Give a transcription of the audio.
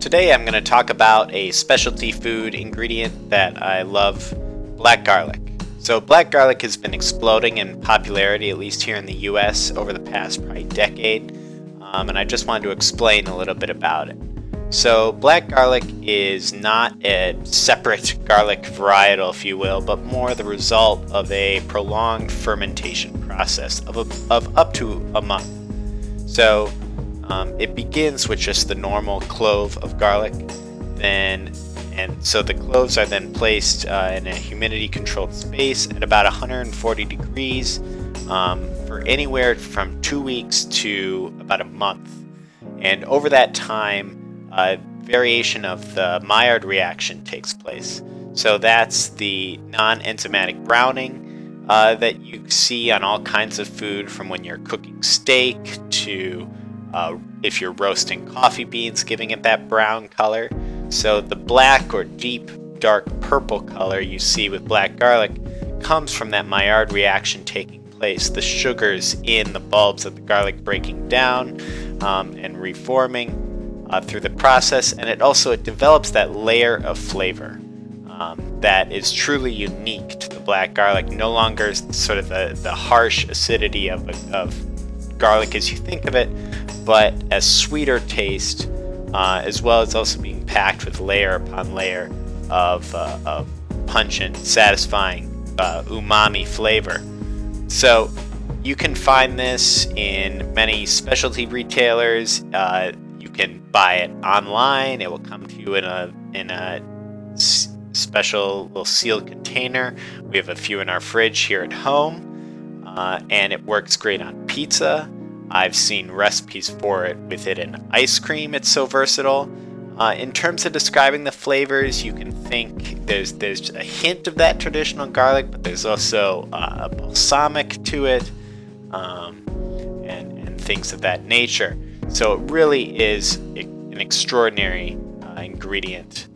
Today I'm going to talk about a specialty food ingredient that I love, black garlic. So black garlic has been exploding in popularity, at least here in the US, over the past probably decade, um, and I just wanted to explain a little bit about it. So black garlic is not a separate garlic varietal, if you will, but more the result of a prolonged fermentation process of, a, of up to a month. So um, it begins with just the normal clove of garlic, then and so the cloves are then placed uh, in a humidity controlled space at about 140 degrees um, for anywhere from two weeks to about a month. And over that time, a variation of the Maillard reaction takes place. So that's the non enzymatic browning uh, that you see on all kinds of food from when you're cooking steak to uh, if you're roasting coffee beans, giving it that brown color. So the black or deep dark purple color you see with black garlic comes from that Maillard reaction taking place. The sugars in the bulbs of the garlic breaking down um, and reforming uh, through the process, and it also it develops that layer of flavor um, that is truly unique to the black garlic. No longer sort of the, the harsh acidity of, of garlic as you think of it, but a sweeter taste, uh, as well as also being packed with layer upon layer of, uh, of pungent, satisfying uh, umami flavor. So you can find this in many specialty retailers. Uh, you can buy it online. It will come to you in a in a special little sealed container. We have a few in our fridge here at home, uh, and it works great on pizza. I've seen recipes for it with it in ice cream. It's so versatile. Uh, in terms of describing the flavors, you can think there's there's a hint of that traditional garlic, but there's also uh, a balsamic to it, um, and and things of that nature. So it really is an extraordinary uh, ingredient